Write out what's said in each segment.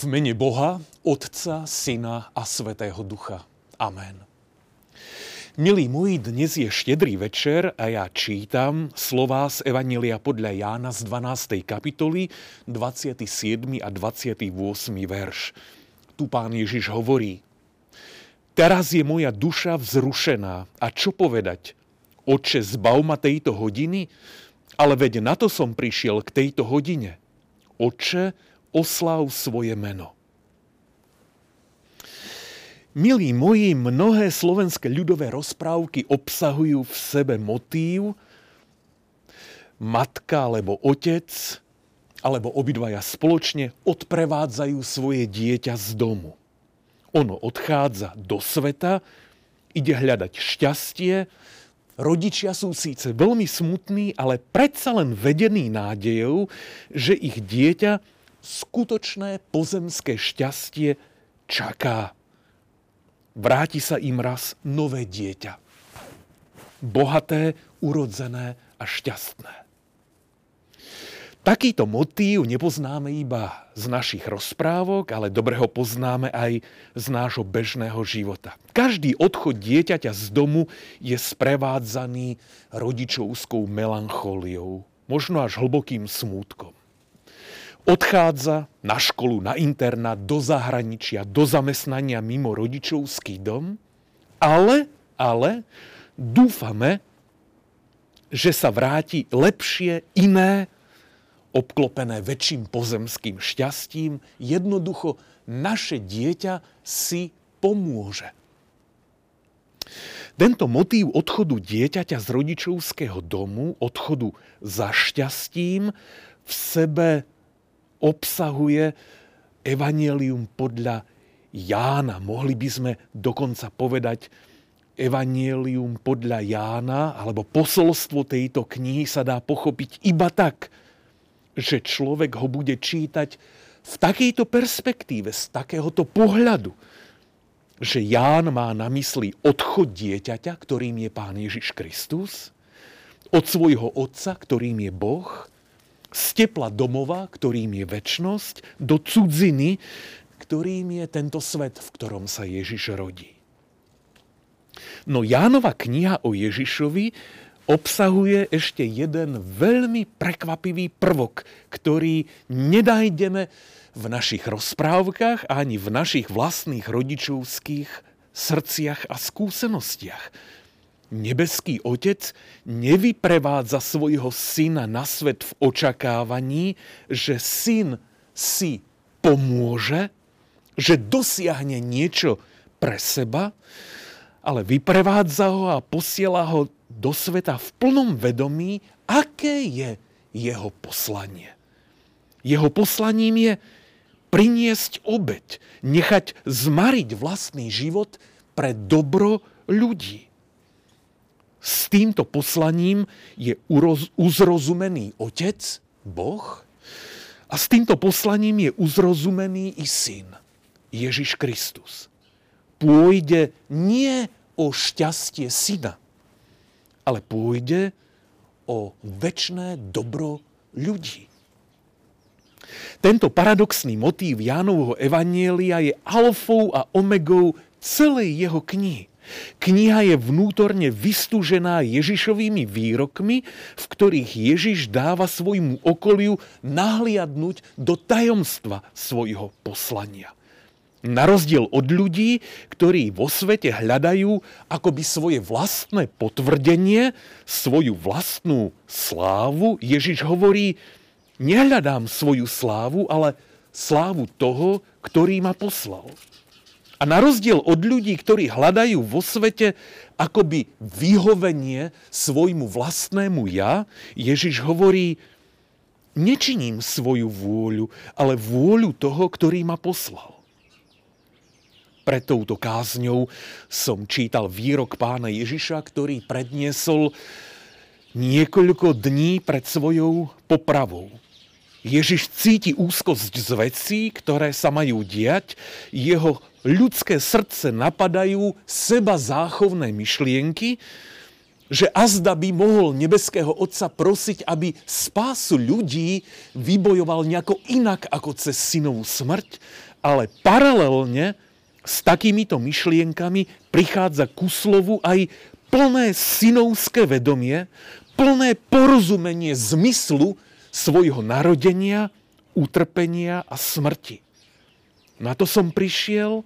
V mene Boha, Otca, Syna a Svetého Ducha. Amen. Milí moji, dnes je štedrý večer a ja čítam slová z Evanília podľa Jána z 12. kapitoly, 27. a 28. verš. Tu pán Ježiš hovorí, Teraz je moja duša vzrušená a čo povedať? Oče, zbav ma tejto hodiny? Ale veď na to som prišiel k tejto hodine. Oče, oslav svoje meno. Milí moji, mnohé slovenské ľudové rozprávky obsahujú v sebe motív matka alebo otec, alebo obidvaja spoločne odprevádzajú svoje dieťa z domu. Ono odchádza do sveta, ide hľadať šťastie, rodičia sú síce veľmi smutní, ale predsa len vedení nádejou, že ich dieťa skutočné pozemské šťastie čaká. Vráti sa im raz nové dieťa. Bohaté, urodzené a šťastné. Takýto motív nepoznáme iba z našich rozprávok, ale dobre ho poznáme aj z nášho bežného života. Každý odchod dieťaťa z domu je sprevádzaný rodičovskou melanchóliou, možno až hlbokým smútkom odchádza na školu, na internát, do zahraničia, do zamestnania mimo rodičovský dom, ale, ale dúfame, že sa vráti lepšie, iné, obklopené väčším pozemským šťastím, jednoducho naše dieťa si pomôže. Tento motív odchodu dieťaťa z rodičovského domu, odchodu za šťastím, v sebe obsahuje evanielium podľa Jána. Mohli by sme dokonca povedať evanielium podľa Jána, alebo posolstvo tejto knihy sa dá pochopiť iba tak, že človek ho bude čítať v takejto perspektíve, z takéhoto pohľadu, že Ján má na mysli odchod dieťaťa, ktorým je Pán Ježiš Kristus, od svojho otca, ktorým je Boh, z tepla domova, ktorým je väčnosť, do cudziny, ktorým je tento svet, v ktorom sa Ježiš rodí. No Jánova kniha o Ježišovi obsahuje ešte jeden veľmi prekvapivý prvok, ktorý nedajdeme v našich rozprávkach ani v našich vlastných rodičovských srdciach a skúsenostiach nebeský otec nevyprevádza svojho syna na svet v očakávaní, že syn si pomôže, že dosiahne niečo pre seba, ale vyprevádza ho a posiela ho do sveta v plnom vedomí, aké je jeho poslanie. Jeho poslaním je priniesť obeď, nechať zmariť vlastný život pre dobro ľudí. S týmto poslaním je uzrozumený Otec, Boh, a s týmto poslaním je uzrozumený i Syn, Ježiš Kristus. Pôjde nie o šťastie Syna, ale pôjde o väčšné dobro ľudí. Tento paradoxný motív Jánovho Evanielia je alfou a omegou celej jeho knihy. Kniha je vnútorne vystúžená Ježišovými výrokmi, v ktorých Ježiš dáva svojmu okoliu nahliadnúť do tajomstva svojho poslania. Na rozdiel od ľudí, ktorí vo svete hľadajú akoby svoje vlastné potvrdenie, svoju vlastnú slávu, Ježiš hovorí, nehľadám svoju slávu, ale slávu toho, ktorý ma poslal. A na rozdiel od ľudí, ktorí hľadajú vo svete akoby vyhovenie svojmu vlastnému ja, Ježiš hovorí, nečiním svoju vôľu, ale vôľu toho, ktorý ma poslal. Pred touto kázňou som čítal výrok pána Ježiša, ktorý predniesol niekoľko dní pred svojou popravou. Ježiš cíti úzkosť z vecí, ktoré sa majú diať, jeho ľudské srdce napadajú seba záchovné myšlienky, že azda by mohol nebeského Otca prosiť, aby spásu ľudí vybojoval nejako inak ako cez synovú smrť Ale paralelne s takýmito myšlienkami prichádza ku slovu aj plné synovské vedomie, plné porozumenie zmyslu svojho narodenia, utrpenia a smrti. Na to som prišiel,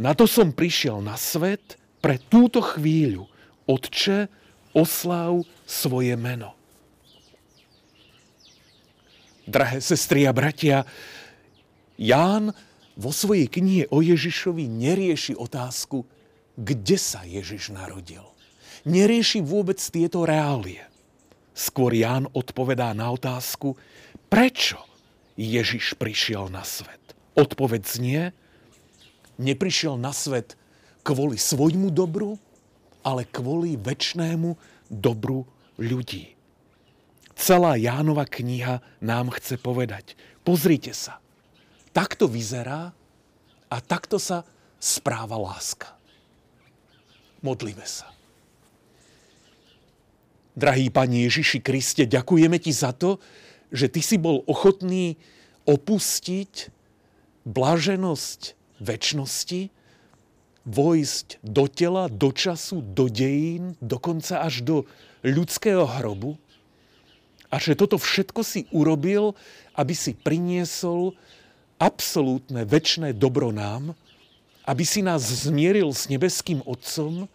na to som prišiel na svet pre túto chvíľu. Otče, oslav svoje meno. Drahé sestry a bratia, Ján vo svojej knihe o Ježišovi nerieši otázku, kde sa Ježiš narodil. Nerieši vôbec tieto reálie. Skôr Ján odpovedá na otázku, prečo Ježiš prišiel na svet. Odpoveď znie, neprišiel na svet kvôli svojmu dobru, ale kvôli väčšnému dobru ľudí. Celá Jánova kniha nám chce povedať, pozrite sa, takto vyzerá a takto sa správa láska. Modlíme sa. Drahý Pani Ježiši Kriste, ďakujeme Ti za to, že Ty si bol ochotný opustiť blaženosť väčšnosti, vojsť do tela, do času, do dejín, dokonca až do ľudského hrobu. A že toto všetko si urobil, aby si priniesol absolútne väčšné dobro nám, aby si nás zmieril s nebeským Otcom,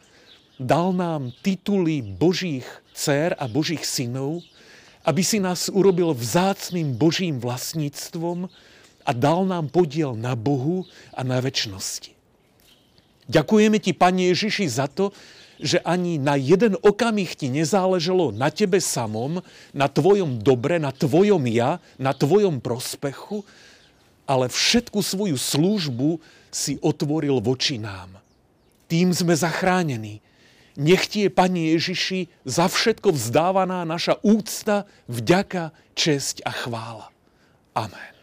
dal nám tituly Božích dcer a Božích synov, aby si nás urobil vzácným Božím vlastníctvom, a dal nám podiel na Bohu a na väčšnosti. Ďakujeme ti, Pane Ježiši, za to, že ani na jeden okamih ti nezáleželo na tebe samom, na tvojom dobre, na tvojom ja, na tvojom prospechu, ale všetku svoju službu si otvoril voči nám. Tým sme zachránení. Nech ti je, Pane Ježiši, za všetko vzdávaná naša úcta, vďaka, česť a chvála. Amen.